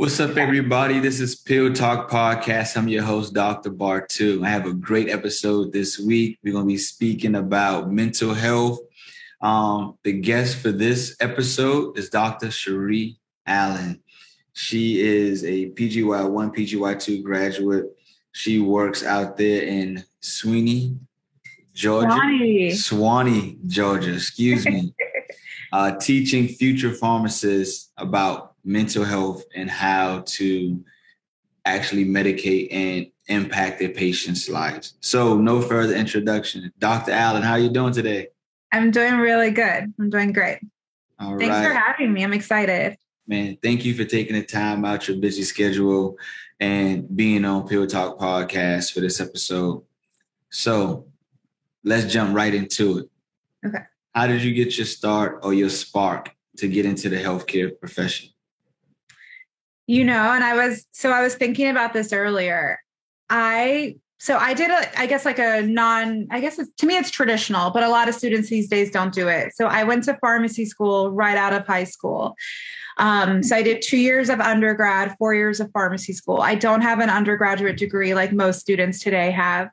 What's up, everybody? This is Pill Talk Podcast. I'm your host, Dr. Bar 2. I have a great episode this week. We're going to be speaking about mental health. Um, the guest for this episode is Dr. Cherie Allen. She is a PGY1, PGY2 graduate. She works out there in Sweeney, Georgia. Suwanee. Suwanee, Georgia, excuse me. uh, teaching future pharmacists about mental health and how to actually medicate and impact their patients' lives. So, no further introduction. Dr. Allen, how are you doing today? I'm doing really good. I'm doing great. All Thanks right. for having me. I'm excited. Man, thank you for taking the time out your busy schedule and being on Pill Talk Podcast for this episode. So, let's jump right into it. Okay. How did you get your start or your spark to get into the healthcare profession? You know, and I was so I was thinking about this earlier. I so I did a I guess like a non I guess to me it's traditional, but a lot of students these days don't do it. So I went to pharmacy school right out of high school. Um, so I did two years of undergrad, four years of pharmacy school. I don't have an undergraduate degree like most students today have.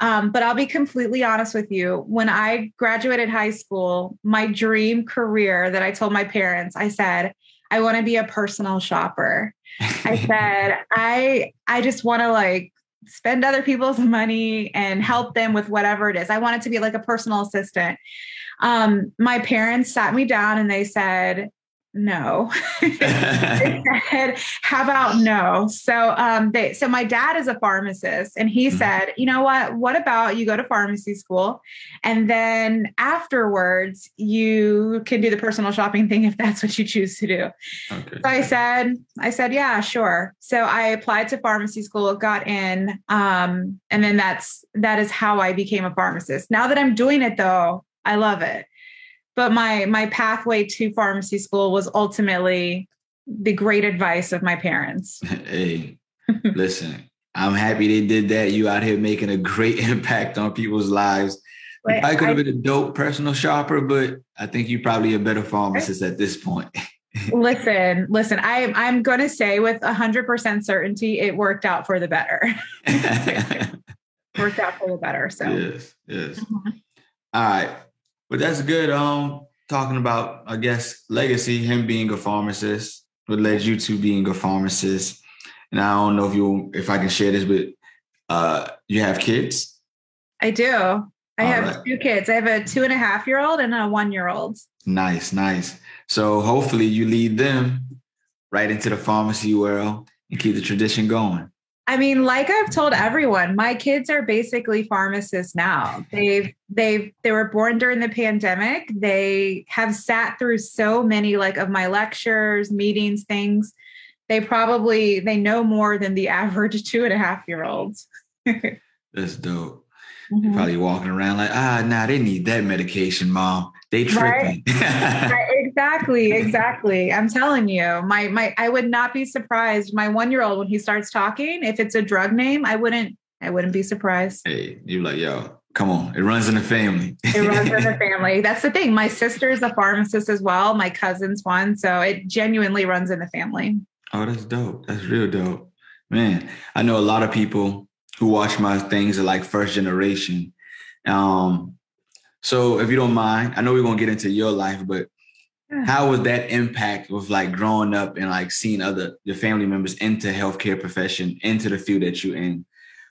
Um, but I'll be completely honest with you. When I graduated high school, my dream career that I told my parents, I said, I want to be a personal shopper. I said, I I just want to like spend other people's money and help them with whatever it is. I wanted to be like a personal assistant. Um, my parents sat me down and they said, no. said, how about no? So um they so my dad is a pharmacist and he Mhm. said, you know what? What about you go to pharmacy school and then afterwards you can do the personal shopping thing if that's what you choose to do. okay. So I said, I said, yeah, sure. So I applied to pharmacy school, got in, um, and then that's that is how I became a pharmacist. Now that I'm doing it though, I love it. But my my pathway to pharmacy school was ultimately the great advice of my parents. hey, listen, I'm happy they did that. You out here making a great impact on people's lives. Probably could have been a dope personal shopper, but I think you're probably a better pharmacist at this point. listen, listen, I I'm gonna say with hundred percent certainty it worked out for the better. worked out for the better. So yes, yes. Mhm. All right. But that's good. Um, talking about, I guess, legacy, him being a pharmacist, what led you to being a pharmacist. And I don't know if you if I can share this, but uh you have kids? I do. I All have right. two kids. I have a two and a half year old and a one year old. Nice, nice. So hopefully you lead them right into the pharmacy world and keep the tradition going. I mean, like I've told everyone, my kids are basically pharmacists now. They've they've they were born during the pandemic. They have sat through so many like of my lectures, meetings, things. They probably they know more than the average two and a half year olds. That's dope. Mm-hmm. You're probably walking around like, ah, nah, they need that medication, mom. They tripping. Right, exactly, exactly. I'm telling you, my my I would not be surprised. My one year old when he starts talking, if it's a drug name, I wouldn't I wouldn't be surprised. hey, you're like, yo, come on. It runs in the family. It runs in the family. That's the thing. My sister's a pharmacist as well. My cousin's one, so it genuinely runs in the family. Oh, that's dope. That's real dope. Man, I know a lot of people who watch my things are like first generation. Um, so if you don't mind, I know we're gonna get into your life, but how was that impact with like growing up and like seeing other your family members into healthcare profession, into the field that you're in?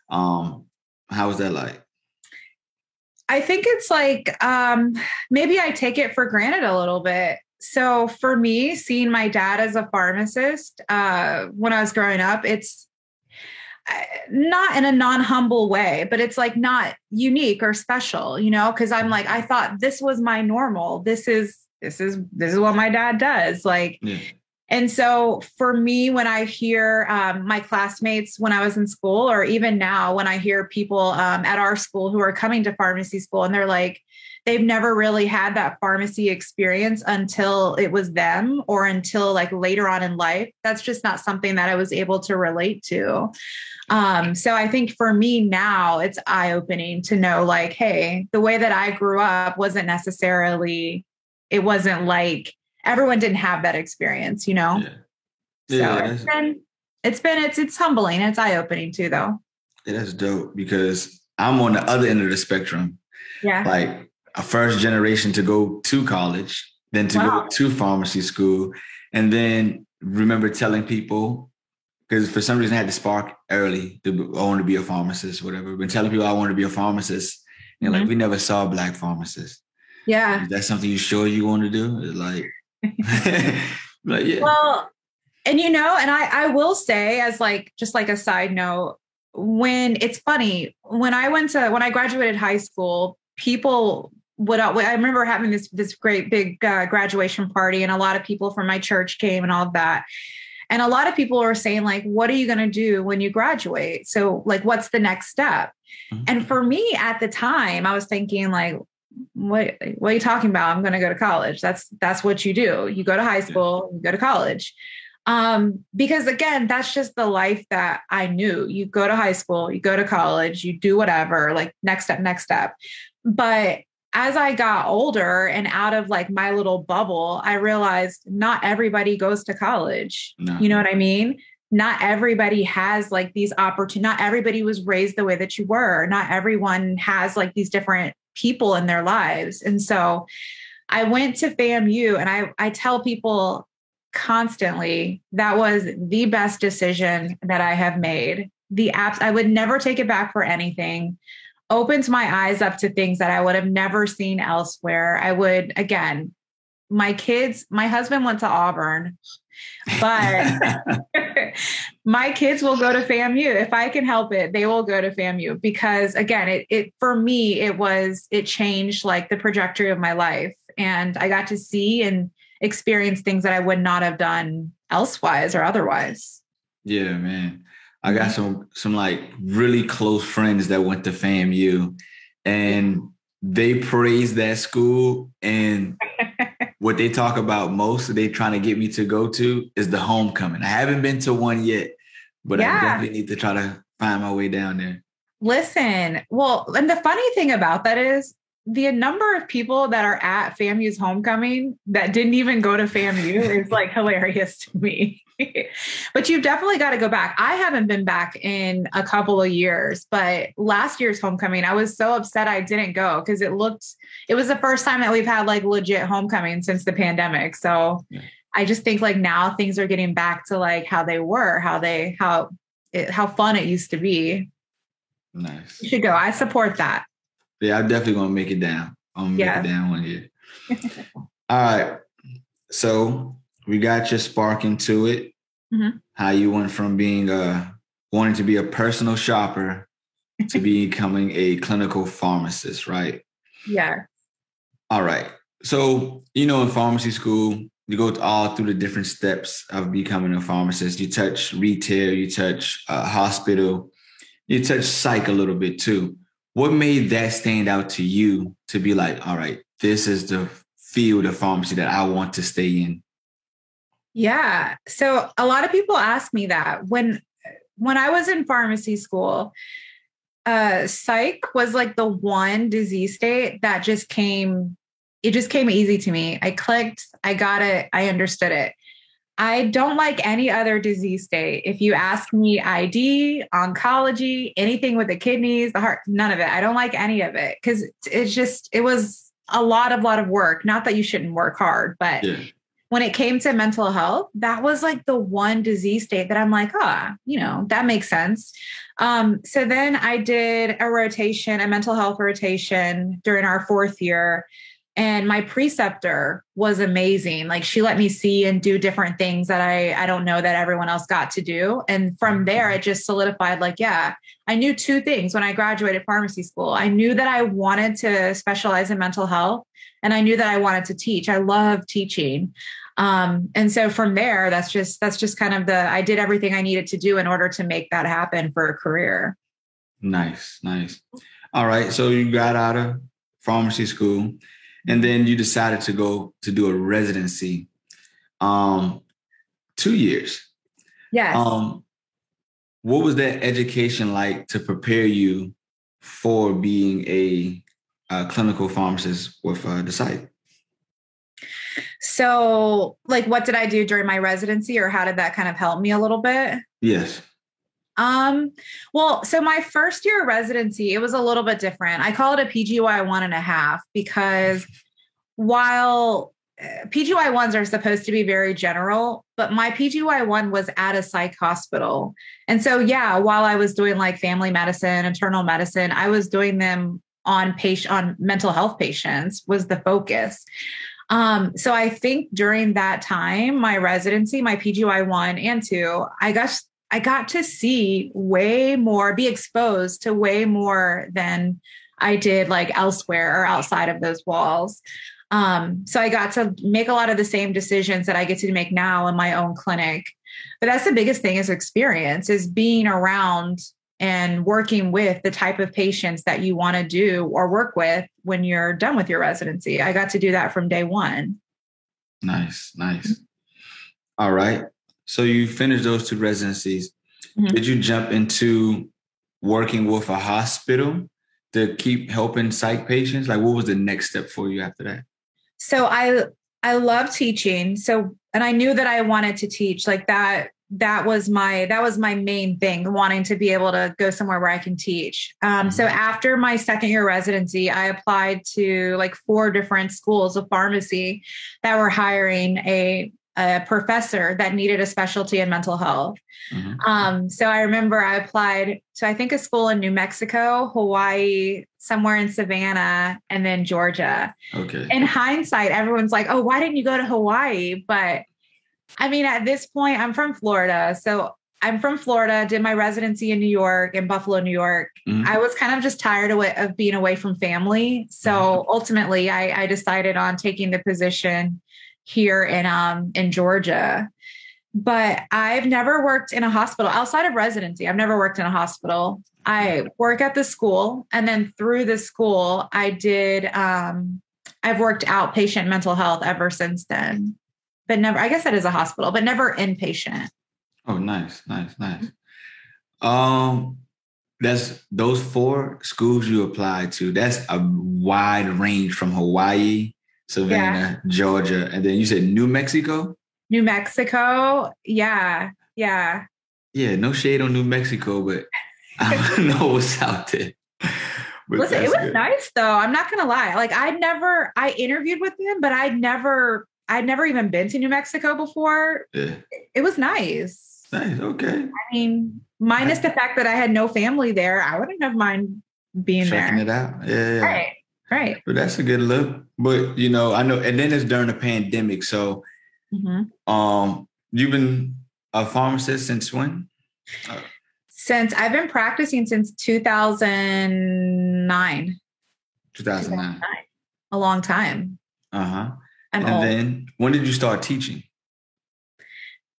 Um, how was that like? I think it's like um, maybe I take it for granted a little bit. So for me, seeing my dad as a pharmacist uh, when I was growing up, it's not in a non-humble way, but it's like not unique or special, you know, because I'm like, I thought this was my normal. This is this is this is what my dad does. Like Yeah. and so for me, when I hear um, my classmates when I was in school, or even now when I hear people um, at our school who are coming to pharmacy school and they're like, they've never really had that pharmacy experience until it was them or until like later on in life. That's just not something that I was able to relate to. Um, so I think for me now, it's eye opening to know like, hey, the way that I grew up wasn't necessarily, it wasn't like, everyone didn't have that experience, you know? Yeah. Yeah, so it's been it's been it's it's humbling. It's eye opening too, though. Yeah, that's dope because I'm on the other end of the spectrum. Yeah. Like a first generation to go to college, then to wow. go to pharmacy school, and then remember telling people because for some reason I had to spark early to I want to be a pharmacist, whatever. Been telling people I want to be a pharmacist. And mm-hmm. like, we never saw black pharmacists. Yeah. Is that something you sure you want to do? It's like, like yeah. Well, and you know, and I I will say as like just like a side note, when it's funny, when I went to when I graduated high school, people would I remember having this this great big uh, graduation party, and a lot of people from my church came and all of that. And a lot of people are saying, like, what are you going to do when you graduate? So, like, what's the next step? Mm-hmm. And for me at the time, I was thinking, like, what what are you talking about? I'm going to go to college. That's that's what you do. You go to high school, you go to college. Um, because again, that's just the life that I knew. You go to high school, you go to college, you do whatever, like next step, next step. But as I got older and out of like my little bubble, I realized not everybody goes to college. No. You know what I mean? Not everybody has like these opportunities. Not everybody was raised the way that you were. Not everyone has like these different people in their lives. And so I went to FAMU and I, I tell people constantly that was the best decision that I have made. The apps, I would never take it back for anything. Opens my eyes up to things that I would have never seen elsewhere. I would, again, my kids, my husband went to Auburn, but my kids will go to FAMU. If I can help it, they will go to FAMU because again, it, it for me, it was, it changed like the trajectory of my life. And I got to see and experience things that I would not have done elsewise or otherwise. Yeah, man. I got mm-hmm. some some like really close friends that went to FAMU and they praise that school and what they talk about most they trying to get me to go to is the homecoming. I haven't been to one yet, but yeah. I definitely need to try to find my way down there. Listen, well, and the funny thing about that is the number of people that are at FAMU's homecoming that didn't even go to FAMU is like hilarious to me. but you've definitely got to go back. I haven't been back in a couple of years, but last year's homecoming, I was so upset I didn't go because it looked, it was the first time that we've had like legit homecoming since the pandemic. So yeah. I just think like now things are getting back to like how they were, how they, how, it, how fun it used to be. Nice. You should go. I support that. Yeah, I'm definitely gonna make it down. I'm gonna yeah. make it down one year. All right. So we got your spark into it. Mm-hmm. How you went from being a wanting to be a personal shopper to becoming a clinical pharmacist, right? Yeah. All right. So, you know, in pharmacy school, you go all through the different steps of becoming a pharmacist. You touch retail, you touch uh, hospital, you touch psych a little bit too what made that stand out to you to be like, all right, this is the field of pharmacy that I want to stay in? Yeah. So a lot of people ask me that when when I was in pharmacy school, uh psych was like the one disease state that just came it just came easy to me. I clicked, I got it, I understood it. I don't like any other disease state. If you ask me ID, oncology, anything with the kidneys, the heart, none of it. I don't like any of it because it's just, it was a lot of, lot of work. Not that you shouldn't work hard, but yeah. when it came to mental health, that was like the one disease state that I'm like, ah, you know, that makes sense. Um, so then I did a rotation, a mental health rotation during our fourth year. And my preceptor was amazing. Like she let me see and do different things that I I don't know that everyone else got to do. And from mm-hmm. there it just solidified like yeah, I knew two things when I graduated pharmacy school. I knew that I wanted to specialize in mental health and I knew that I wanted to teach. I love teaching. Um, and so from there that's just that's just kind of the I did everything I needed to do in order to make that happen for a career. Nice, nice. All right, so you got out of pharmacy school and then you decided to go to do a residency um two years yes um what was that education like to prepare you for being a, a clinical pharmacist with uh, the site So, like, what did I do during my residency, or how did that kind of help me a little bit? Yes. Um, well, so my first year of residency, it was a little bit different. I call it a PGY one and a half because while uh, PGY ones are supposed to be very general, but my PGY one was at a psych hospital. And so, yeah, while I was doing like family medicine, internal medicine, I was doing them on patient on mental health patients was the focus. Um, so I think during that time, my residency, my PGY one and two, I guess I got to see way more, be exposed to way more than I did like elsewhere or outside of those walls. Um, so I got to make a lot of the same decisions that I get to make now in my own clinic. But that's the biggest thing is experience, is being around and working with the type of patients that you want to do or work with when you're done with your residency. I got to do that from day one. Nice, nice. All right. So you finished those two residencies. Mm-hmm. Did you jump into working with a hospital to keep helping psych patients? Like what was the next step for you after that? So I I love teaching. So and I knew that I wanted to teach like that that was my that was my main thing wanting to be able to go somewhere where i can teach um, so mm-hmm. after my second year residency i applied to like four different schools of pharmacy that were hiring a a professor that needed a specialty in mental health. Mm-hmm. Um, so I remember I applied to, I think, a school in New Mexico, Hawaii, somewhere in Savannah, and then Georgia. Okay. In hindsight, everyone's like, oh, why didn't you go to Hawaii? But I mean, at this point, I'm from Florida. So I'm from Florida, did my residency in New York, in Buffalo, New York. Mm-hmm. I was kind of just tired of, of being away from family. So mm-hmm. ultimately, I, I decided on taking the position here in um in Georgia. But I've never worked in a hospital outside of residency. I've never worked in a hospital. I work at the school and then through the school I did um I've worked outpatient mental health ever since then. But never I guess that is a hospital, but never inpatient. Oh, nice, nice, nice. Um that's those four schools you applied to. That's a wide range from Hawaii Savannah, yeah. Georgia, and then you said New Mexico. New Mexico, yeah, yeah. Yeah, no shade on New Mexico, but I don't know what's out there. But Listen, it was good. nice though. I'm not gonna lie. Like I never, I interviewed with them, but I'd never, I'd never even been to New Mexico before. Yeah, it was nice. Nice. Okay. I mean, minus the fact that I had no family there, I wouldn't have mind being Checking there. it out. Yeah. yeah. Right. Right. But that's a good look. But you know, I know, and then it's during the pandemic. So, mm-hmm. um, you've been a pharmacist since when? Uh, since I've been practicing since 2009. 2009. A long time. Uh huh. And old. then when did you start teaching?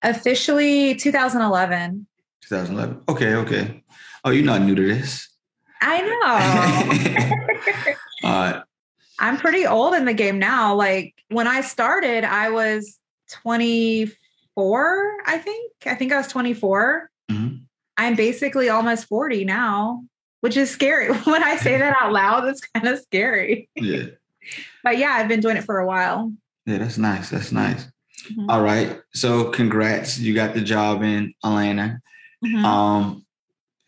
Officially 2011. 2011. Okay, okay. Oh, you're not new to this. I know. Uh, I'm pretty old in the game now. Like when I started, I was 24, I think. I think I was 24. Mm-hmm. I'm basically almost 40 now, which is scary. when I say that out loud, it's kind of scary. Yeah. but yeah, I've been doing it for a while. Yeah, that's nice. That's nice. Mm-hmm. All right. So congrats. You got the job in Atlanta. Mm-hmm. Um,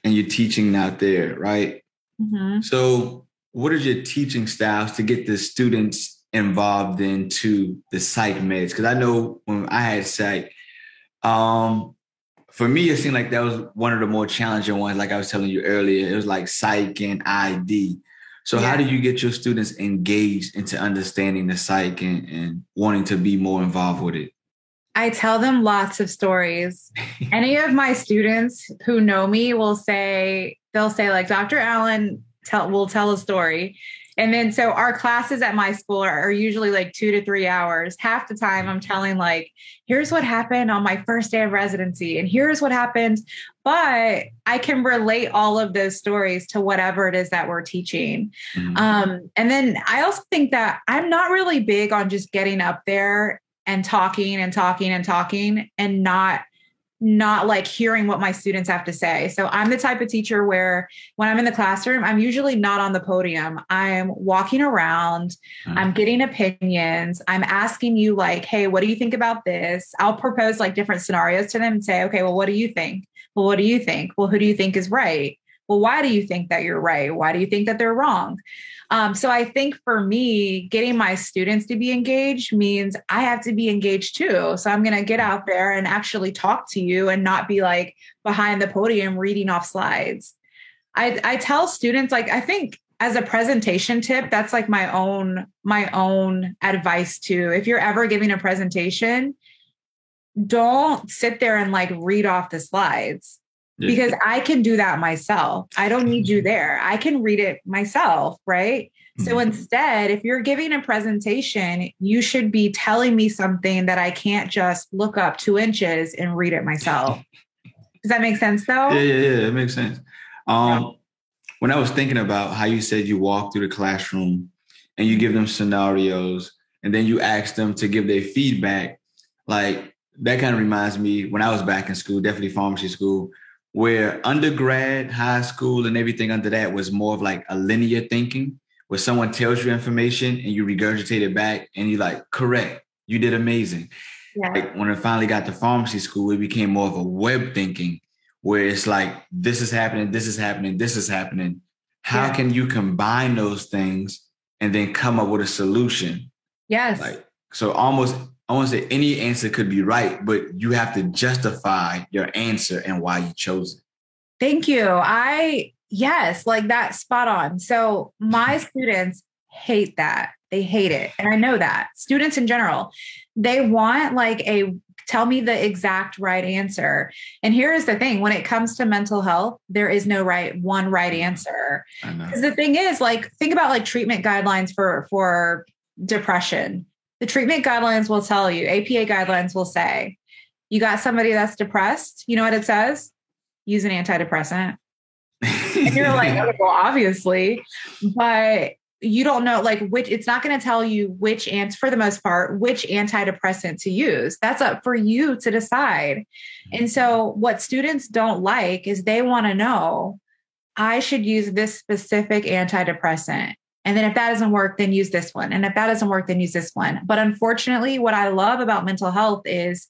and you're teaching out there, right? Mm-hmm. So what are your teaching styles to get the students involved into the psych meds? Because I know when I had psych, um, for me, it seemed like that was one of the more challenging ones. Like I was telling you earlier, it was like psych and ID. So yeah. how do you get your students engaged into understanding the psych and, and wanting to be more involved with it? I tell them lots of stories. Any of my students who know me will say, they'll say, like, Dr. Allen tell will tell a story. And then so our classes at my school are, are, usually like two to three hours. Half the time I'm telling like, here's what happened on my first day of residency, and here's what happened. But I can relate all of those stories to whatever it is that we're teaching. Mm-hmm. Um, and then I also think that I'm not really big on just getting up there and talking and talking and talking and not not like hearing what my students have to say. So I'm the type of teacher where when I'm in the classroom, I'm usually not on the podium. I'm walking around, mm-hmm. I'm getting opinions, I'm asking you, like, hey, what do you think about this? I'll propose like different scenarios to them and say, okay, well, what do you think? Well, what do you think? Well, who do you think is right? Well, why do you think that you're right? Why do you think that they're wrong? Um, so I think for me, getting my students to be engaged means I have to be engaged too. So I'm going to get out there and actually talk to you and not be like behind the podium reading off slides. I, I tell students, like, I think as a presentation tip, that's like my own, my own advice too. If you're ever giving a presentation, don't sit there and like read off the slides yeah. because I can do that myself. I don't need you there. I can read it myself, right? Mm-hmm. So instead, if you're giving a presentation, you should be telling me something that I can't just look up two inches and read it myself. Does that make sense though? Yeah, yeah, yeah. It makes sense. Um, when I was thinking about how you said you walk through the classroom and you give them scenarios and then you ask them to give their feedback, like that kind of reminds me when I was back in school, definitely pharmacy school, where undergrad, high school, and everything under that was more of like a linear thinking, where someone tells you information and you regurgitate it back and you're like, correct, you did amazing. Yeah. Like when I finally got to pharmacy school, it became more of a web thinking, where it's like, this is happening, this is happening, this is happening. How yeah. can you combine those things and then come up with a solution? Yes. Like so almost I want to say any answer could be right, but you have to justify your answer and why you chose it. Thank you. I, yes, like that spot on. So my students hate that. They hate it. And I know that. Students in general, they want like a tell me the exact right answer. And here is the thing when it comes to mental health, there is no right one right mm-hmm. answer. Because the thing is, like, think about like treatment guidelines for for depression the treatment guidelines will tell you, APA guidelines will say, you got somebody that's depressed. You know what it says? Use an antidepressant. and you're like, oh, well, obviously, but you don't know like which it's not going to tell you which and for the most part which antidepressant to use that's up for you to decide and so mm-hmm. what students don't like is they want to know i should use this specific antidepressant and then if that doesn't work, then use this one. And if that doesn't work, then use this one. But unfortunately, what I love about mental health is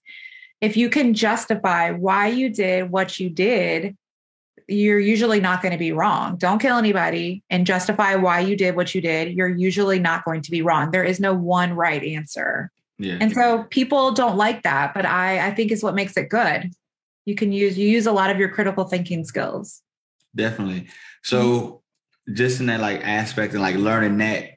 if you can justify why you did what you did, you're usually not going to be wrong. Don't kill anybody and justify why you did what you did. You're usually not going to be wrong. There is no one right answer. Yeah. And so people don't like that, but I I think is what makes it good. You can use you use a lot of your critical thinking skills. Definitely. So mm-hmm. Just in that like aspect and like learning that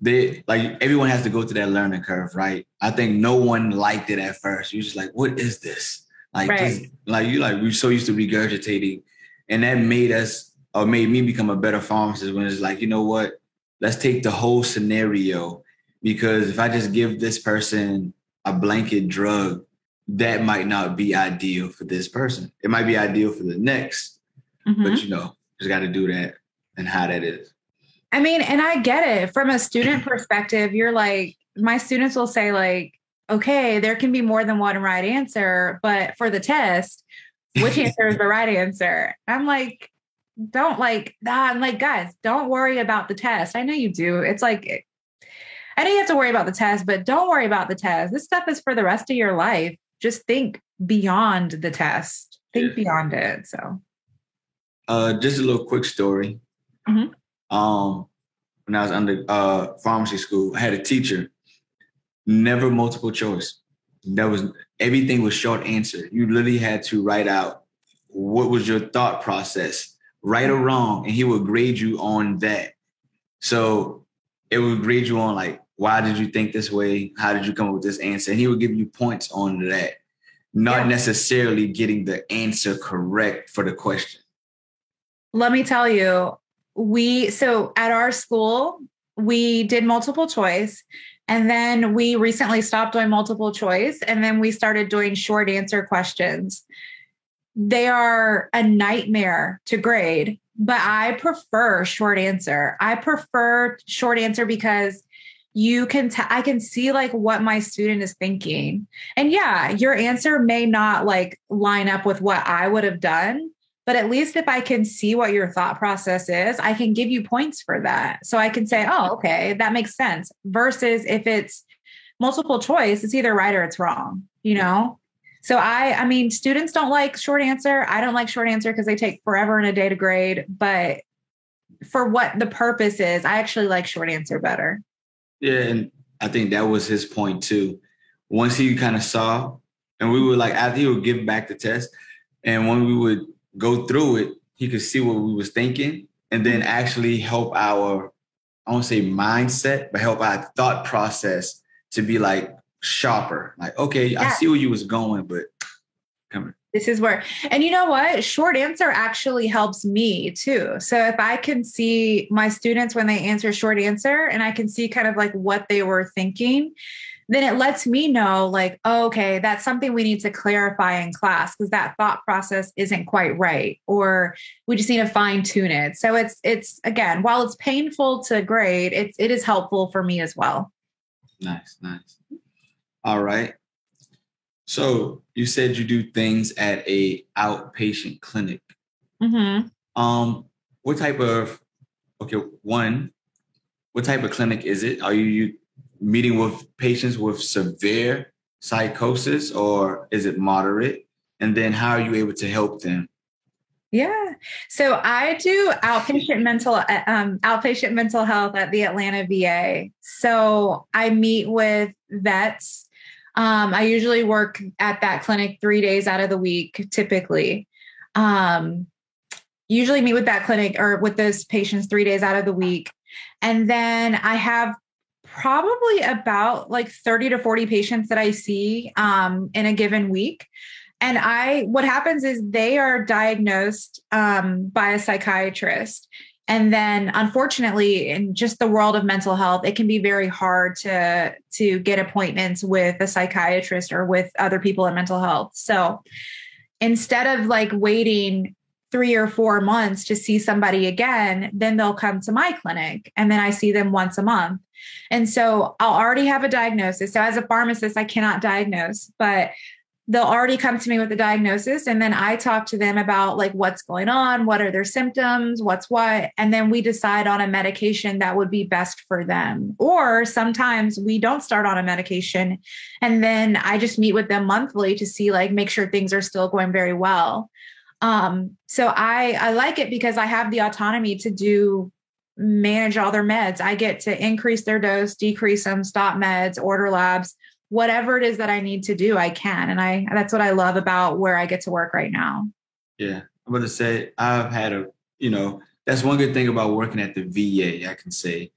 they like everyone has to go through that learning curve, right? I think no one liked it at first. You're just like, what is this? Like, right. just, like you like we're so used to regurgitating, and that made us or made me become a better pharmacist when it's like, you know what? Let's take the whole scenario because if I just give this person a blanket drug, that might not be ideal for this person. It might be ideal for the next, mm-hmm. but you know, just got to do that and how that is. I mean, and I get it from a student perspective. You're like, my students will say, like, okay, there can be more than one right answer, but for the test, which answer is the right answer? I'm like, don't like that. I'm like, guys, don't worry about the test. I know you do. It's like, I know you have to worry about the test, but don't worry about the test. This stuff is for the rest of your life. Just think beyond the test. Think yeah. beyond it. So, uh, just a little quick story. Mm-hmm. Um, when I was under uh, pharmacy school, I had a teacher, never multiple choice. That was everything was short answer. You literally had to write out what was your thought process, right or wrong, and he would grade you on that. So it would grade you on like why did you think this way? How did you come up with this answer? And he would give you points on that, not yeah. necessarily getting the answer correct for the question. Let me tell you, we so at our school we did multiple choice and then we recently stopped doing multiple choice and then we started doing short answer questions they are a nightmare to grade but i prefer short answer i prefer short answer because you can t- I can see like what my student is thinking. And yeah, your answer may not like line up with what I would have done, but at least if I can see what your thought process is, I can give you points for that. So I can say, "Oh, okay, that makes sense." Versus if it's multiple choice, it's either right or it's wrong, you know? So I I mean, students don't like short answer. I don't like short answer because they take forever and a day to grade, but for what the purpose is, I actually like short answer better. Yeah, and I think that was his point too. Once he kind of saw, and we would like after he would give back the test, and when we would go through it, he could see what we was thinking, and then actually help our, I won't say mindset, but help our thought process to be like sharper. Like, okay, yeah. I see where you was going, but come this is where and you know what short answer actually helps me too so if i can see my students when they answer short answer and i can see kind of like what they were thinking then it lets me know like oh, okay that's something we need to clarify in class because that thought process isn't quite right or we just need to fine tune it so it's it's again while it's painful to grade it's it is helpful for me as well nice nice all right so you said you do things at a outpatient clinic. Mm-hmm. Um, what type of okay, one, what type of clinic is it? Are you meeting with patients with severe psychosis or is it moderate? And then how are you able to help them? Yeah. So I do outpatient mental um, outpatient mental health at the Atlanta VA. So I meet with vets um, I usually work at that clinic three days out of the week, typically. Um, usually meet with that clinic or with those patients three days out of the week. And then I have probably about like 30 to 40 patients that I see um, in a given week. And I, what happens is they are diagnosed um, by a psychiatrist. And then unfortunately, in just the world of mental health, it can be very hard to to get appointments with a psychiatrist or with other people in mental health. So instead of like waiting three or four months to see somebody again, then they'll come to my clinic and then I see them once a month. And so I'll already have a diagnosis. So as a pharmacist, I cannot diagnose, but they'll already come to me with a diagnosis. And then i talk to them about like what's going on what are their symptoms what's what. And then we decide on a medication that would be best for them. Or sometimes we don't start on a medication and then i just meet with them monthly to see like make sure things are still going very well. Um so i i like it because i have the autonomy to do manage all their meds i get to increase their dose decrease them stop meds order labs whatever it is that I need to do, I can. And I that's what I love about where I get to work right now. Yeah. I'm gonna say I've had a, you know, that's one good thing about working at the VA, I can say,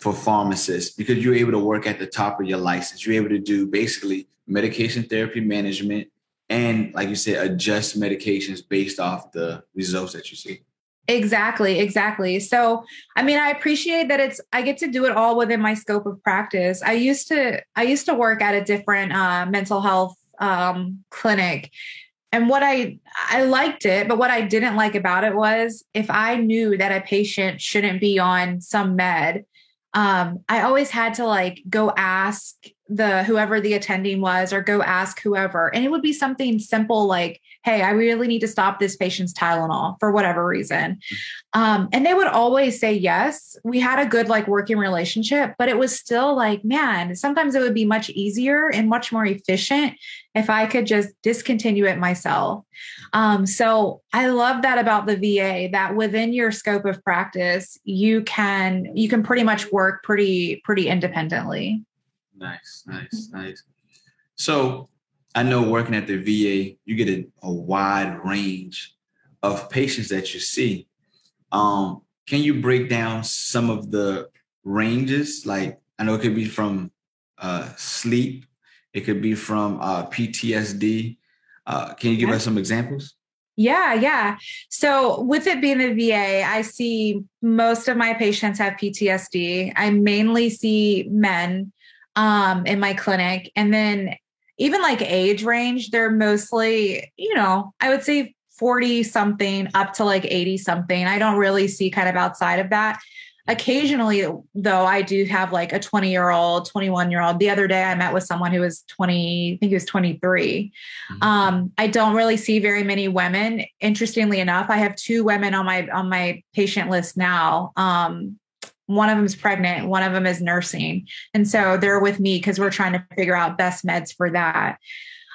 for pharmacists, because you're able to work at the top of your license. You're able to do basically medication therapy management and like you said, adjust medications based off the results that you see. Exactly, exactly. So, I mean, I appreciate that it's I get to do it all within my scope of practice. I used to I used to work at a different uh, mental health um, clinic, and what I I liked it, but what I didn't like about it was if I knew that a patient shouldn't be on some med, um, I always had to like go ask the whoever the attending was or go ask whoever, and it would be something simple like hey, I really need to stop this patient's Tylenol for whatever reason. Um, and they would always say yes. We had a good like working relationship, but it was still like, man, sometimes it would be much easier and much more efficient if I could just discontinue it myself. Um, so I love that about the VA that within your scope of practice, you can you can pretty much work pretty pretty independently. Nice, nice, nice. So I know working at the VA, you get a, a wide range of patients that you see. Um, can you break down some of the ranges? Like I know it could be from uh, sleep, it could be from uh, PTSD. Uh, can you give yeah. us some examples? Yeah, yeah. So, with it being the VA, I see most of my patients have PTSD. I mainly see men um, in my clinic. And then even like age range, they're mostly, you know, I would say 40 something up to like 80 something. I don't really see kind of outside of that. occasionally though i do have like a 20 year old 21 year old the other day i met with someone who was 20 i think he was 23 mm-hmm. um, i don't really see very many women interestingly enough i have two women on my on my patient list now um, one of them is pregnant one of them is nursing and so they're with me because we're trying to figure out best meds for that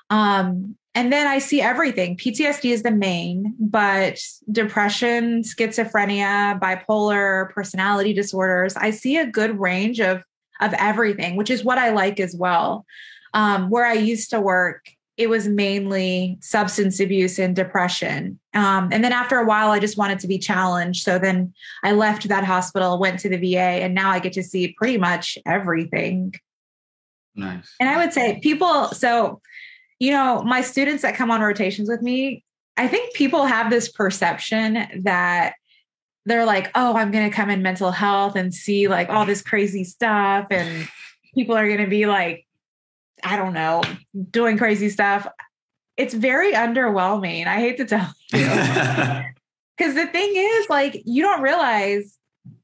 um, and then I see everything. PTSD is the main, but depression, schizophrenia, bipolar, personality disorders. I see a good range of of everything, which is what I like as well. Um, where I used to work, it was mainly substance abuse and depression. Um, and then after a while, I just wanted to be challenged. So then I left that hospital, went to the VA, and now I get to see pretty much everything. Nice. And I would say people, so you know, my students that come on rotations with me, I think people have this perception that they're like, oh, I'm going to come in mental health and see like all this crazy stuff. And people are going to be like, I don't know, doing crazy stuff. It's very underwhelming. I hate to tell you. Because the thing is, like, you don't realize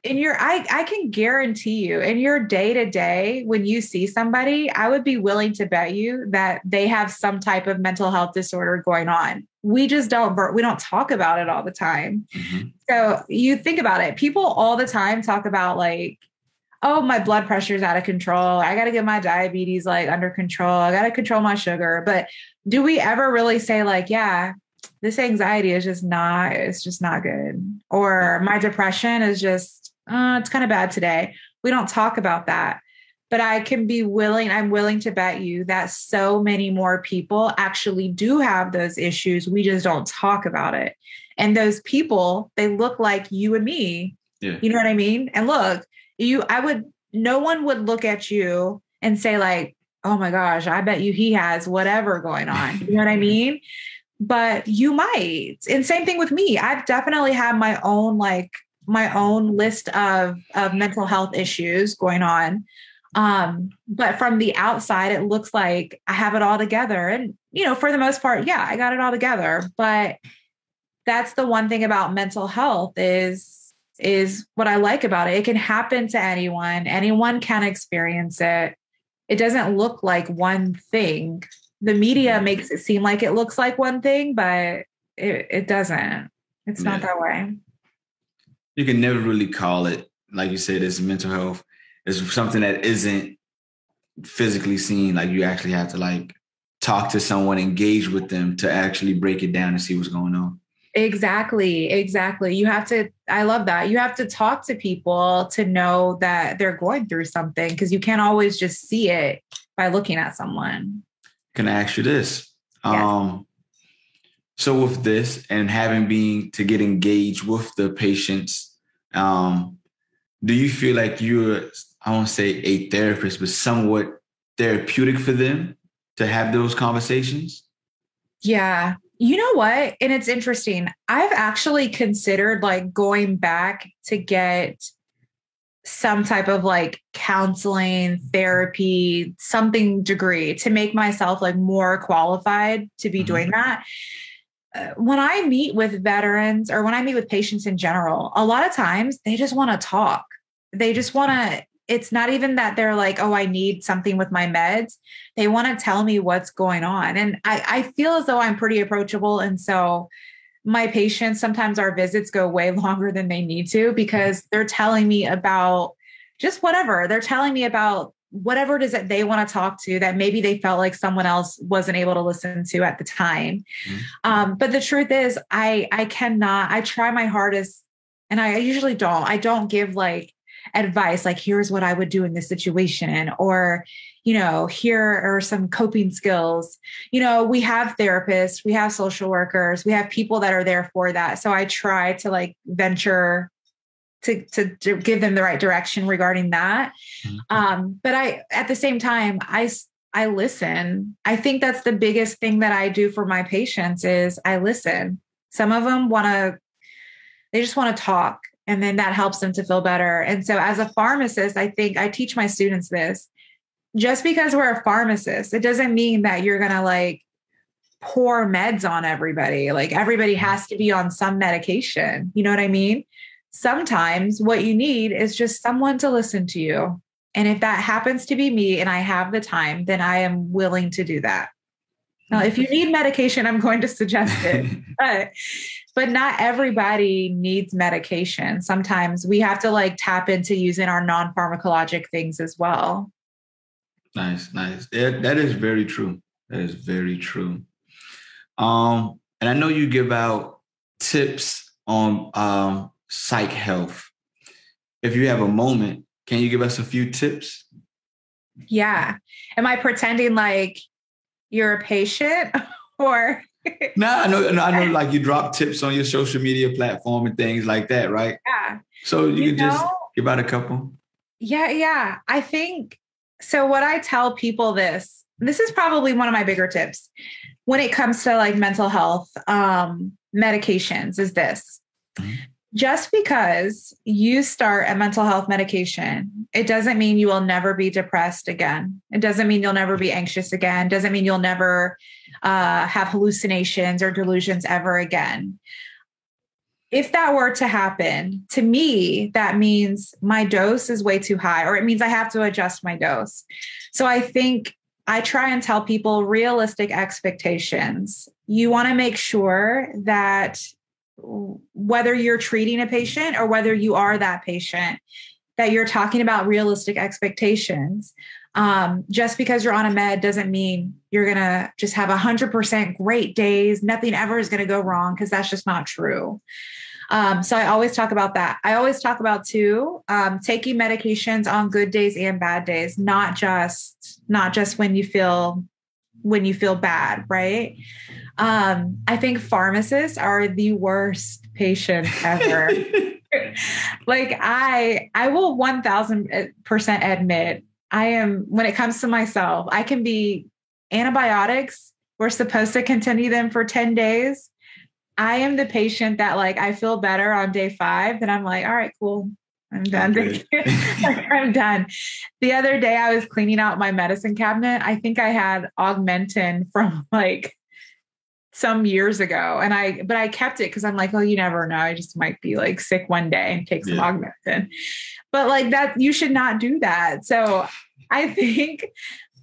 in your I I can guarantee you in your day to day when you see somebody, I would be willing to bet you that they have some type of mental health disorder going on. We just don't we don't talk about it all the time. Mm-hmm. So you think about it. People all the time talk about like oh my blood pressure is out of control. I got to get my diabetes like under control. I got to control my sugar. But do we ever really say like yeah, this anxiety is just not it's just not good or my depression is just uh, it's kind of bad today. We don't talk about that. But I can be willing, I'm willing to bet you that so many more people actually do have those issues. We just don't talk about it. And those people, they look like you and me. Yeah. You know what I mean? And look, you, I would, no one would look at you and say, like, oh my gosh, I bet you he has whatever going on. You know what I mean? But you might. And same thing with me. I've definitely had my own like my own list of of mental health issues going on um but from the outside it looks like i have it all together and you know for the most part yeah i got it all together but that's the one thing about mental health is is what i like about it. It can happen to anyone. Anyone can experience it. It doesn't look like one thing. The media mm-hmm. makes it seem like it looks like one thing but it, it doesn't. It's yeah. not that way. You can never really call it like you said it's mental health. It's something that isn't physically seen. Like you actually have to like talk to someone engage with them to actually break it down and see what's going on exactly exactly you have to i love that you have to talk to people to know that they're going through something because you can't always just see it by looking at someone can i ask you this yeah. um so with this and having been to get engaged with the patients, um, do you feel like you're I won't say a therapist, but somewhat therapeutic for them to have those conversations? Yeah. You know what? And it's interesting. I've actually considered like going back to get some type of like counseling, therapy, something degree to make myself like more qualified to be mm-hmm. doing that when I meet with veterans or when I meet with patients in general, a lot of times they just want to talk. They just want to, it's not even that they're like, oh, I need something with my meds. They want to tell me what's going on. And I, I feel as though I'm pretty approachable. And so my patients, sometimes our visits go way longer than they need to because they're telling me about just whatever. They're telling me about whatever it is that they want to talk to that maybe they felt like someone else wasn't able to listen to at the time mm-hmm. um, but the truth is i i cannot i try my hardest and i usually don't i don't give like advice like here's what i would do in this situation or you know here are some coping skills you know we have therapists we have social workers we have people that are there for that so i try to like venture to, to, to give them the right direction regarding that. Mm-hmm. Um, but I, at the same time, I, I listen. I think that's the biggest thing that I do for my patients is I listen. Some of them want to, they just want to talk and then that helps them to feel better. And so as a pharmacist, I think I teach my students this. Just because we're a pharmacist, it doesn't mean that you're going to like pour meds on everybody. Like everybody mm-hmm. has to be on some medication. You know what I mean? sometimes what you need is just someone to listen to you. And if that happens to be me and I have the time, then I am willing to do that. Now, if you need medication, I'm going to suggest it. but, but not everybody needs medication. Sometimes we have to like tap into using our non pharmacologic things as well. Nice, nice. That, that is very true. That is very true. Um, and I know you give out tips on um, psych health. If you have a moment, can you give us a few tips? Yeah. Am I pretending like you're a patient or? no, I know, I know, like you drop tips on your social media platform and things like that, right? Yeah. So you, you can know, just give out a couple. Yeah, yeah. I think so what I tell people this, this is probably one of my bigger tips when it comes to like mental health um, medications is this. Mm-hmm. Just because you start a mental health medication, it doesn't mean you will never be depressed again. It doesn't mean you'll never be anxious again. It doesn't mean you'll never uh, have hallucinations or delusions ever again if that were to happen, to me, that means my dose is way too high, or it means I have to adjust my dose. So I think I try and tell people realistic expectations. You want to make sure that whether you're treating a patient or whether you are that patient, that you're talking about realistic expectations. Um, just because you're on a med doesn't mean you're going to just have 100% great days. Nothing ever is going to go wrong because that's just not true. Um, so I always talk about that. I always talk about too um, taking medications on good days and bad days, not just not just when you feel when you feel bad, right? Um, I think pharmacists are the worst patients ever. like I I will 1000% admit I am when it comes to myself, I can be antibiotics. We're supposed to continue them for 10 days. I am the patient that like I feel better on day five, then I'm like, all right, cool. I'm done. like, I'm done. The other day I was cleaning out my medicine cabinet. I think I had augmentin from like some years ago. And I but I kept it because I'm like, oh, you never know. I just might be like sick one day and take some yeah. augmentin. But like that, you should not do that. So I think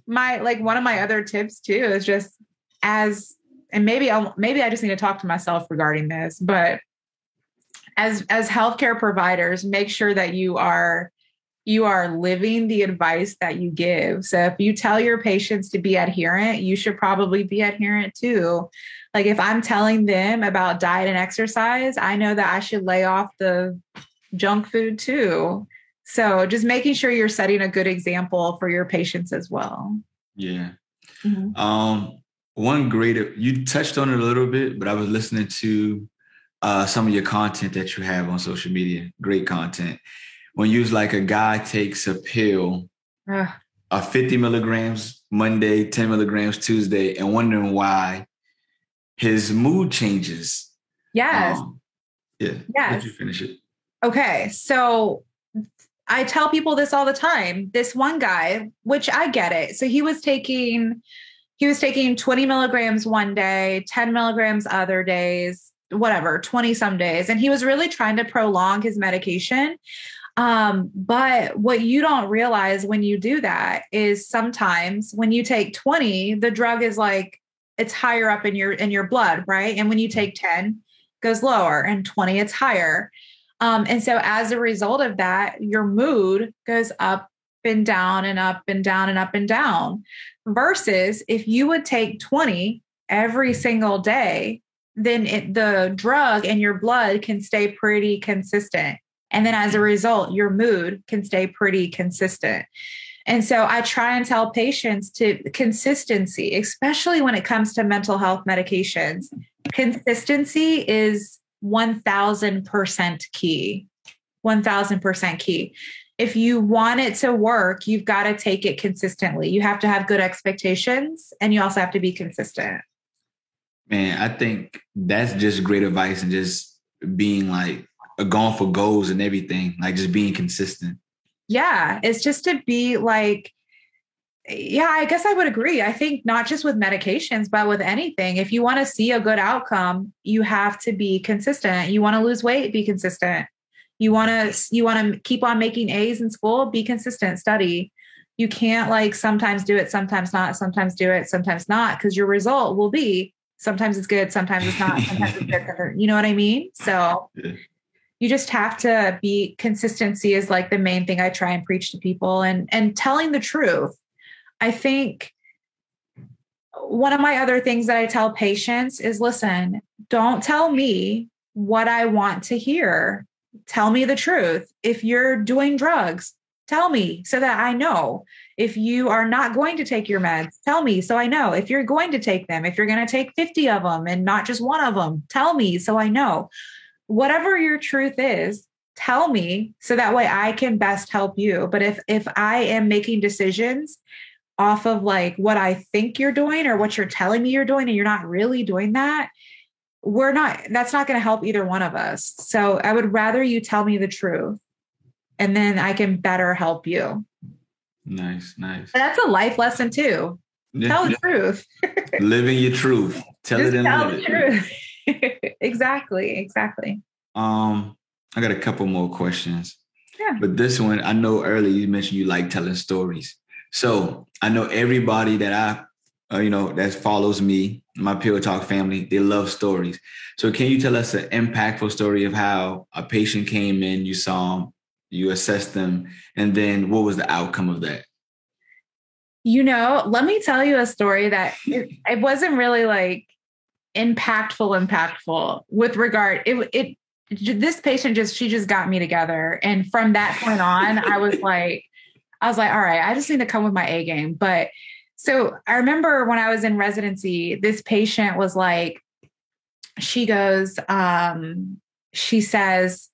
my like one of my other tips too is just as and maybe i'll maybe I just need to talk to myself regarding this, but as as healthcare providers, make sure that you are you are living the advice that you give. So if you tell your patients to be adherent, you should probably be adherent too. Like if I'm telling them about diet and exercise, I know that I should lay off the junk food too. So just making sure you're setting a good example for your patients as well. Yeah. Mm-hmm. Um, one great you touched on it a little bit, but I was listening to uh, some of your content that you have on social media. Great content. When you was like a guy takes a pill, a 50 milligrams Monday, 10 milligrams Tuesday, and wondering why his mood changes. Yes. Um, yeah. Yes. Did you finish it? Okay. So I tell people this all the time. This one guy, which I get it. So he was taking he was taking 20 milligrams one day, 10 milligrams other days, whatever, 20 some days. And he was really trying to prolong his medication. Um, but what you don't realize when you do that is sometimes when you take 20, the drug is like it's higher up in your in your blood, right? And when you take 10, goes lower, and 20, it's higher. Um, and so as a result of that, your mood goes up and down and up and down and up and down. Versus if you would take 20 every single day, then it, the drug in your blood can stay pretty consistent. And then as a result, your mood can stay pretty consistent. And so I try and tell patients to consistency, especially when it comes to mental health medications. Consistency is 1000% key. 1000% key if you want it to work, you've got to take it consistently. You have to have good expectations and you also have to be consistent. Man, I think that's just great advice and just being like a going for goals and everything, like just being consistent. Yeah, it's just to be like, yeah, I guess I would agree. I think not just with medications, but with anything. If you want to see a good outcome, you have to be consistent. You want to lose weight, be consistent You want to you want to keep on making A's in school, be consistent, study. You can't like sometimes do it, sometimes not, sometimes do it, sometimes not because your result will be sometimes it's good, sometimes it's not, sometimes it's good. You know what I mean? So you just have to be consistency is like the main thing I try and preach to people and and telling the truth. I think one of my other things that I tell patients is listen, don't tell me what I want to hear. Tell me the truth. If you're doing drugs, tell me so that I know. If you are not going to take your meds, tell me so I know. If you're going to take them, if you're going to take 50 of them and not just one of them, tell me so I know. Whatever your truth is, tell me so that way I can best help you. But if if I am making decisions off of like what I think you're doing or what you're telling me you're doing and you're not really doing that, we're not that's not going to help either one of us. So I would rather you tell me the truth and then I can better help you. Nice, nice. That's a life lesson too. Yeah, tell the yeah. truth. Living your truth. Tell Just it and tell the truth. exactly, exactly. Um, I got a couple more questions. Yeah. But this one, I know earlier you mentioned you like telling stories. So I know everybody that I, uh, you know, that follows me, my Pill Talk family, they love stories. So can you tell us an impactful story of how a patient came in, you saw them, you assessed them, and then what was the outcome of that? You know, let me tell you a story that it, it wasn't really like impactful, impactful with regard. It it this patient just she just got me together, and from that point on, I was like I was like, all right, I just need to come with my A game. But so I remember when I was in residency, this patient was like, she goes, um, she says,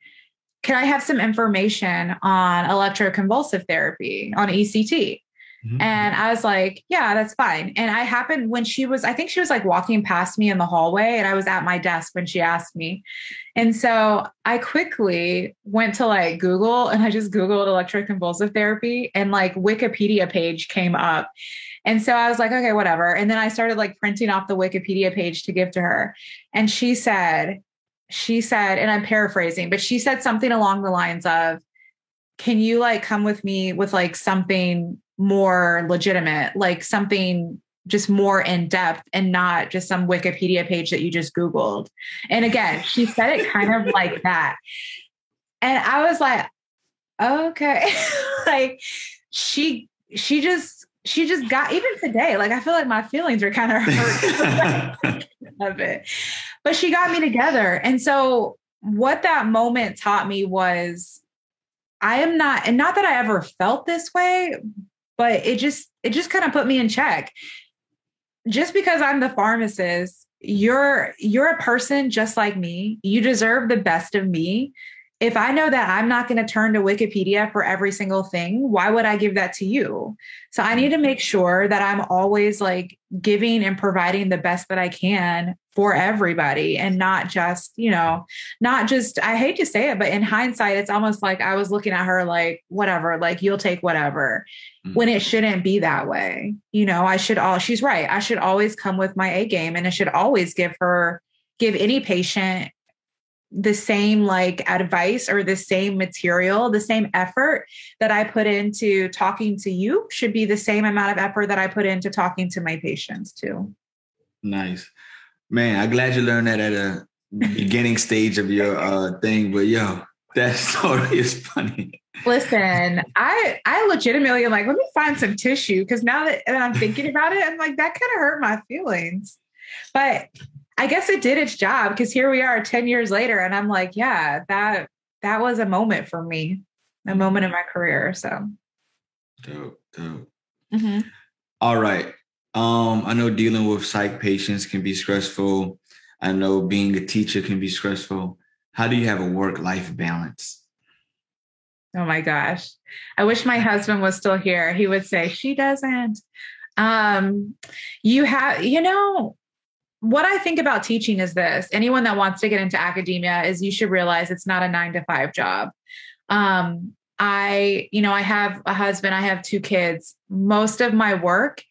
can I have some information on electroconvulsive therapy on ECT? Mm-hmm. And I was like, yeah, that's fine. And I happened when she was, I think she was like walking past me in the hallway and I was at my desk when she asked me. And so I quickly went to like Google and I just Googled electroconvulsive therapy and like Wikipedia page came up. And so I was like, okay, whatever. And then I started like printing off the Wikipedia page to give to her. And she said, she said, and I'm paraphrasing, but she said something along the lines of, can you like come with me with like something more legitimate, like something just more in depth and not just some Wikipedia page that you just Googled. And again, she said it kind of like that. And I was like, okay. like she she just she just got even today, like I feel like my feelings are kind of hurt of it. But she got me together. And so what that moment taught me was I am not, and not that I ever felt this way, but it just it just kind of put me in check. Just because i'm the pharmacist you're you're a person just like me. You deserve the best of me if I know that I'm not going to turn to Wikipedia for every single thing, why would I give that to you? So I need to make sure that I'm always like giving and providing the best that I can for everybody and not just, you know, not just, I hate to say it, but in hindsight, it's almost like I was looking at her like, whatever, like you'll take whatever mm-hmm. when it shouldn't be that way. You know, I should all, she's right. I should always come with my A game and I should always give her, give any patient the same like advice or the same material, the same effort that I put into talking to you should be the same amount of effort that I put into talking to my patients too. Nice. Man, I'm glad you learned that at a beginning stage of your uh thing, but yo, that story is funny. Listen, I I legitimately am like, let me find some tissue because now that, that I'm thinking about it, I'm like, that kind of hurt my feelings. But I guess it did its job because here we are 10 years later and I'm like, yeah, that that was a moment for me, a moment in my career. So dope, dope. Mm-hmm. All right. Um, I know dealing with psych patients can be stressful. I know being a teacher can be stressful. How do you have a work-life balance? Oh my gosh. I wish my husband was still here. He would say, she doesn't. Um, you have, you know, what I think about teaching is this anyone that wants to get into academia is you should realize it's not a nine to five job. Um, I, you know, I have a husband, I have two kids. Most of my work,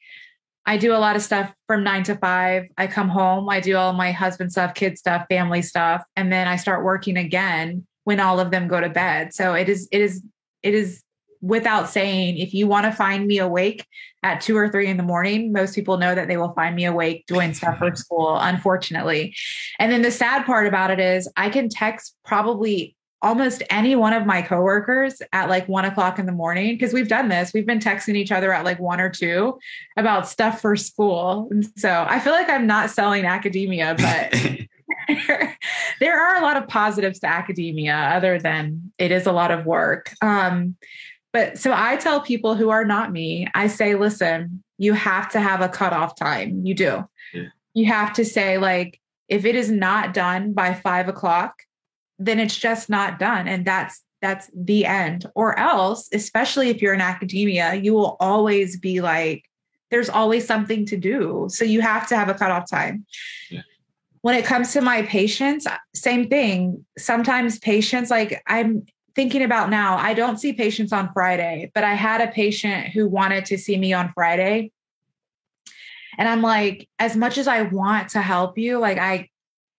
I do a lot of stuff from nine to five. I come home, I do all my husband stuff, kid stuff, family stuff, and then I start working again when all of them go to bed. So it is, it is, it is without saying, if you want to find me awake at two or three in the morning, most people know that they will find me awake doing stuff for school, unfortunately. And then the sad part about it is I can text probably almost any one of my coworkers at like one o'clock in the morning because we've done this. We've been texting each other at like one or two about stuff for school. And so I feel like I'm not selling academia, but there are a lot of positives to academia other than it is a lot of work. Um, but so I tell people who are not me, I say, listen, you have to have a cutoff time. You do. Yeah. You have to say, like, if it is not done by five o'clock, then it's just not done. And that's that's the end. Or else, especially if you're in academia, you will always be like, there's always something to do. So you have to have a cutoff time. Yeah. When it comes to my patients, same thing. Sometimes patients, like I'm thinking about now, I don't see patients on Friday, but I had a patient who wanted to see me on Friday. And I'm like, as much as I want to help you, like I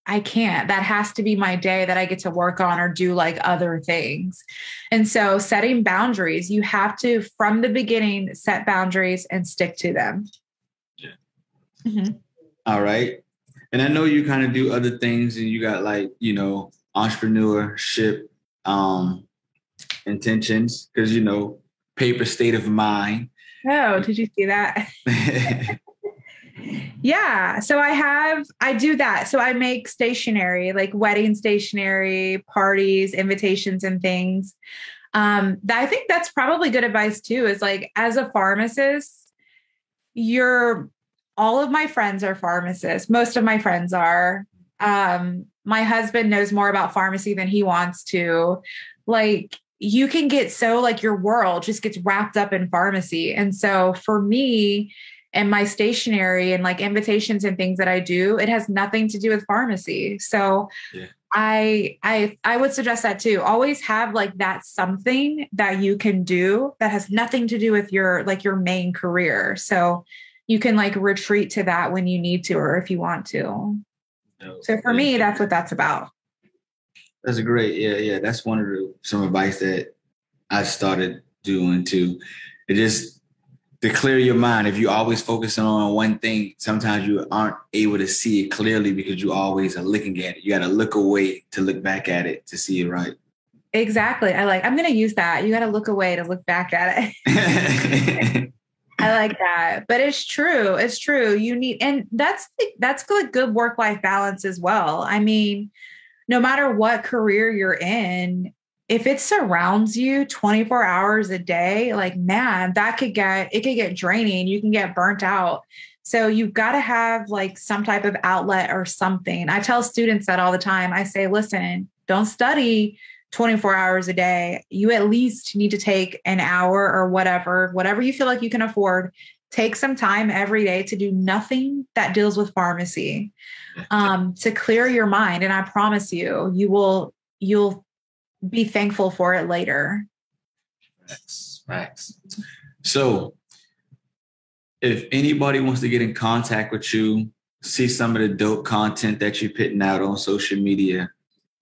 I can't. That has to be my day that I get to work on or do like other things. And so setting boundaries, you have to from the beginning set boundaries and stick to them. Yeah. Mm-hmm. All right. And I know you kind of do other things and you got like, you know, entrepreneurship um intentions because you know paper state of mind. Oh did you see that? Yeah so i have i do that. So i make stationery like wedding stationery parties invitations and things. Um i think that's probably good advice too is like as a pharmacist you're all of my friends are pharmacists. Most of my friends are. Um my husband knows more about pharmacy than he wants to. Like you can get so like your world just gets wrapped up in pharmacy. And so for me and my stationery and like invitations and things that I do, it has nothing to do with pharmacy. So yeah. I I I would suggest that too. Always have like that something that you can do that has nothing to do with your like your main career. So you can like retreat to that when you need to or if you want to. No, so for me, that's what that's about. That's great, yeah, yeah. That's one of the some advice that I started doing too. It just to clear your mind. If you're always focusing on one thing, sometimes you aren't able to see it clearly because you always are looking at it. You got to look away to look back at it to see it right. Exactly. I like. I'm going to use that. You got to look away to look back at it. I like that. But it's true. It's true. You need, and that's that's good. Good work life balance as well. I mean no matter what career you're in, if it surrounds you 24 hours a day, like man, that could get it could get draining. You can get burnt out. So you've got to have like some type of outlet or something. I tell students that all the time. I say, listen, don't study 24 hours a day. You at least need to take an hour or whatever, whatever you feel like you can afford. Take some time every day to do nothing that deals with pharmacy um, to clear your mind. And I promise you, you will you'll be thankful for it later. Max, Max. So, if anybody wants to get in contact with you, see some of the dope content that you're putting out on social media,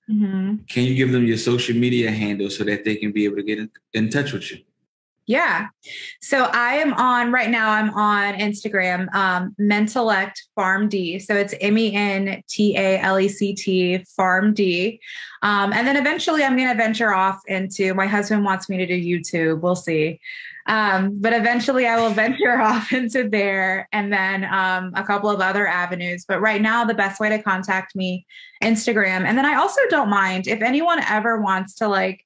mm-hmm. can you give them your social media handle so that they can be able to get in, in touch with you? Yeah. So I am on right now, I'm on Instagram, um, PharmD. So it's M E N T A L E C T PharmD. Um, and then eventually I'm going to venture off into my husband wants me to do YouTube. We'll see. Um, but eventually I will venture off into there and then um, a couple of other avenues. But right now, the best way to contact me, Instagram. And then I also don't mind if anyone ever wants to like,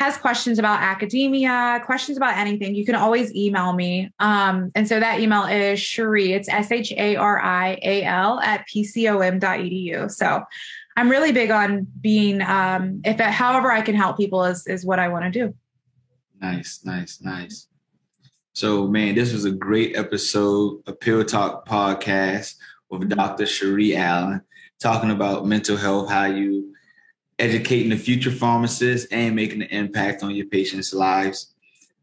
has questions about academia, questions about anything, you can always email me. Um, and so that email is Sharial, it's S H A R I A L at pcom.edu. So I'm really big on being, um, if it, however I can help people is, is what I want to do. Nice, nice, nice. So, man, this was a great episode of Pill Talk podcast with Dr. Sharial Allen talking about mental health, how you educating the future pharmacists and making an impact on your patients' lives.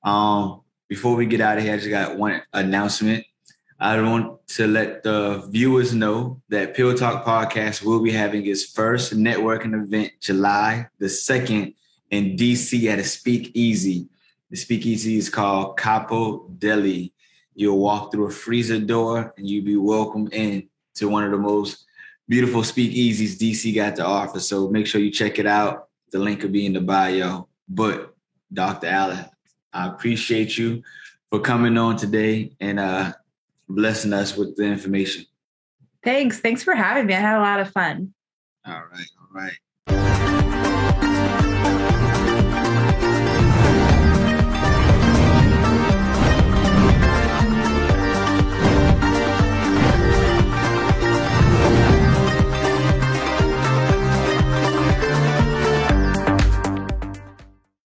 Um, before we get out of here, I just got one announcement. I want to let the viewers know that Pill Talk Podcast will be having its first networking event July the 2nd in DC at a speakeasy. The speakeasy is called Capo Deli. You'll walk through a freezer door and you'll be welcomed in to one of the most beautiful speakeasies DC got to offer. So make sure you check it out. The link will be in the bio. But Dr. Allen, I appreciate you for coming on today and uh, blessing us with the information. Thanks. Thanks for having me. I had a lot of fun. All right. All right.